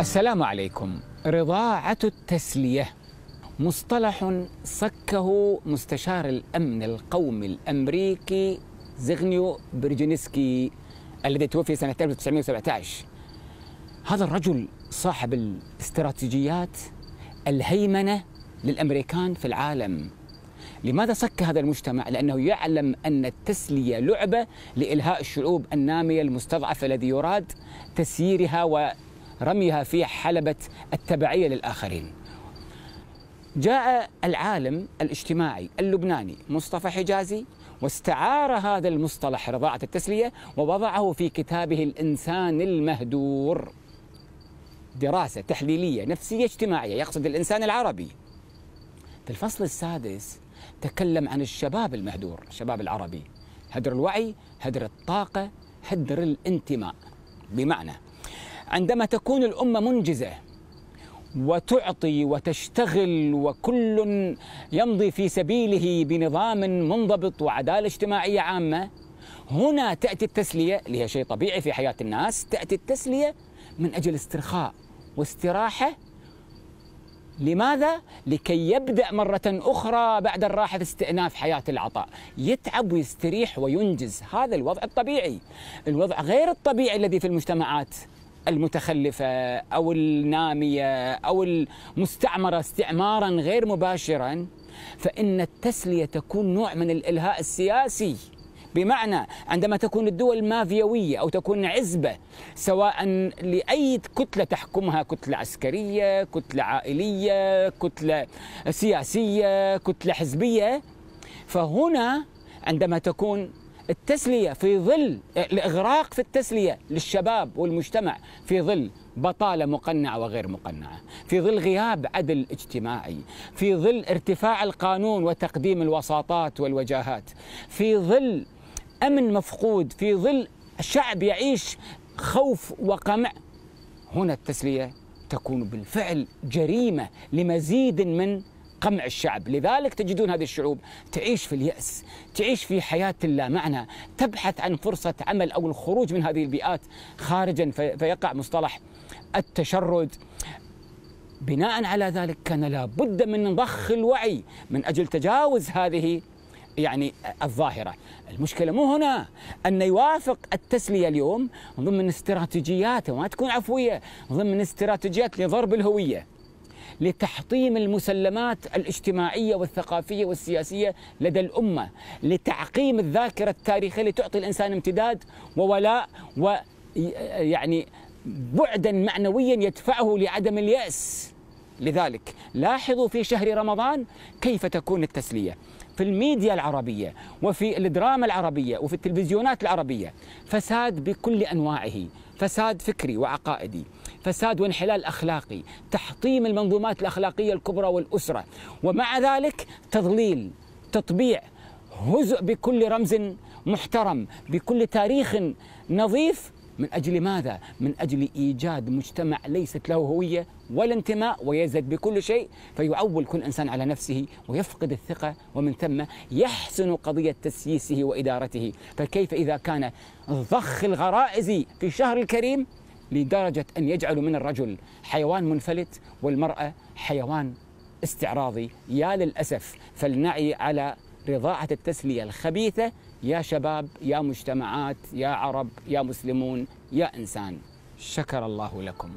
السلام عليكم. رضاعة التسلية. مصطلح صكه مستشار الأمن القومي الأمريكي زغنيو برجينسكي الذي توفي سنة 1917 هذا الرجل صاحب الاستراتيجيات الهيمنة للأمريكان في العالم. لماذا صك هذا المجتمع؟ لأنه يعلم أن التسلية لعبة لإلهاء الشعوب النامية المستضعفة الذي يراد تسييرها ورميها في حلبة التبعية للآخرين. جاء العالم الاجتماعي اللبناني مصطفى حجازي واستعار هذا المصطلح رضاعة التسلية ووضعه في كتابه الإنسان المهدور. دراسة تحليلية نفسية اجتماعية يقصد الإنسان العربي. في الفصل السادس تكلم عن الشباب المهدور الشباب العربي. هدر الوعي هدر الطاقة هدر الانتماء. بمعنى عندما تكون الأمة منجزة وتعطي وتشتغل وكل يمضي في سبيله بنظام منضبط وعدالة اجتماعية عامة هنا تأتي التسلية اللي هي شيء طبيعي في حياة الناس تأتي التسلية من أجل استرخاء واستراحة. لماذا؟ لكي يبدأ مرة أخرى بعد الراحة في استئناف حياة العطاء. يتعب ويستريح وينجز. هذا الوضع الطبيعي. الوضع غير الطبيعي الذي في المجتمعات. المتخلفة أو النامية أو المستعمرة استعمارا غير مباشرا فإن التسلية تكون نوع من الإلهاء السياسي. بمعنى عندما تكون الدول مافيوية أو تكون عزبة سواء لأي كتلة تحكمها كتلة عسكرية كتلة عائلية كتلة سياسية كتلة حزبية فهنا عندما تكون التسلية في ظل الإغراق في التسلية للشباب والمجتمع في ظل بطالة مقنعة وغير مقنعة في ظل غياب عدل اجتماعي في ظل ارتفاع القانون وتقديم الوساطات والوجاهات في ظل أمن مفقود في ظل شعب يعيش خوف وقمع. هنا التسلية تكون بالفعل جريمة لمزيد من قمع الشعب. لذلك تجدون هذه الشعوب تعيش في اليأس تعيش في حياة لا معنى تبحث عن فرصة عمل أو الخروج من هذه البيئات خارجا فيقع مصطلح التشرد. بناء على ذلك كان لابد من ضخ الوعي من أجل تجاوز هذه يعني الظاهرة. المشكلة مو هنا. أن يوافق التسلية اليوم ضمن استراتيجيات وما تكون عفوية ضمن استراتيجيات لضرب الهوية. لتحطيم المسلمات الاجتماعية والثقافية والسياسية لدى الأمة، لتعقيم الذاكرة التاريخية لتعطي الإنسان امتداد وولاء ويعني بعدا معنويا يدفعه لعدم اليأس. لذلك لاحظوا في شهر رمضان كيف تكون التسلية. في الميديا العربية وفي الدراما العربية وفي التلفزيونات العربية فساد بكل أنواعه فساد فكري وعقائدي فساد وانحلال أخلاقي، تحطيم المنظومات الأخلاقية الكبرى والأسرة، ومع ذلك تضليل، تطبيع، هزء بكل رمز محترم، بكل تاريخ نظيف من أجل ماذا؟ من أجل إيجاد مجتمع ليست له هوية ولا انتماء ويزد بكل شيء فيعول كل إنسان على نفسه ويفقد الثقة ومن ثم يحسن قضية تسييسه وإدارته، فكيف إذا كان ضخ الغرائز في شهر الكريم لدرجة أن يجعلوا من الرجل حيوان منفلت والمرأة حيوان استعراضي يا للأسف فلنعي على رضاعة التسلية الخبيثة يا شباب يا مجتمعات يا عرب يا مسلمون يا إنسان. شكر الله لكم.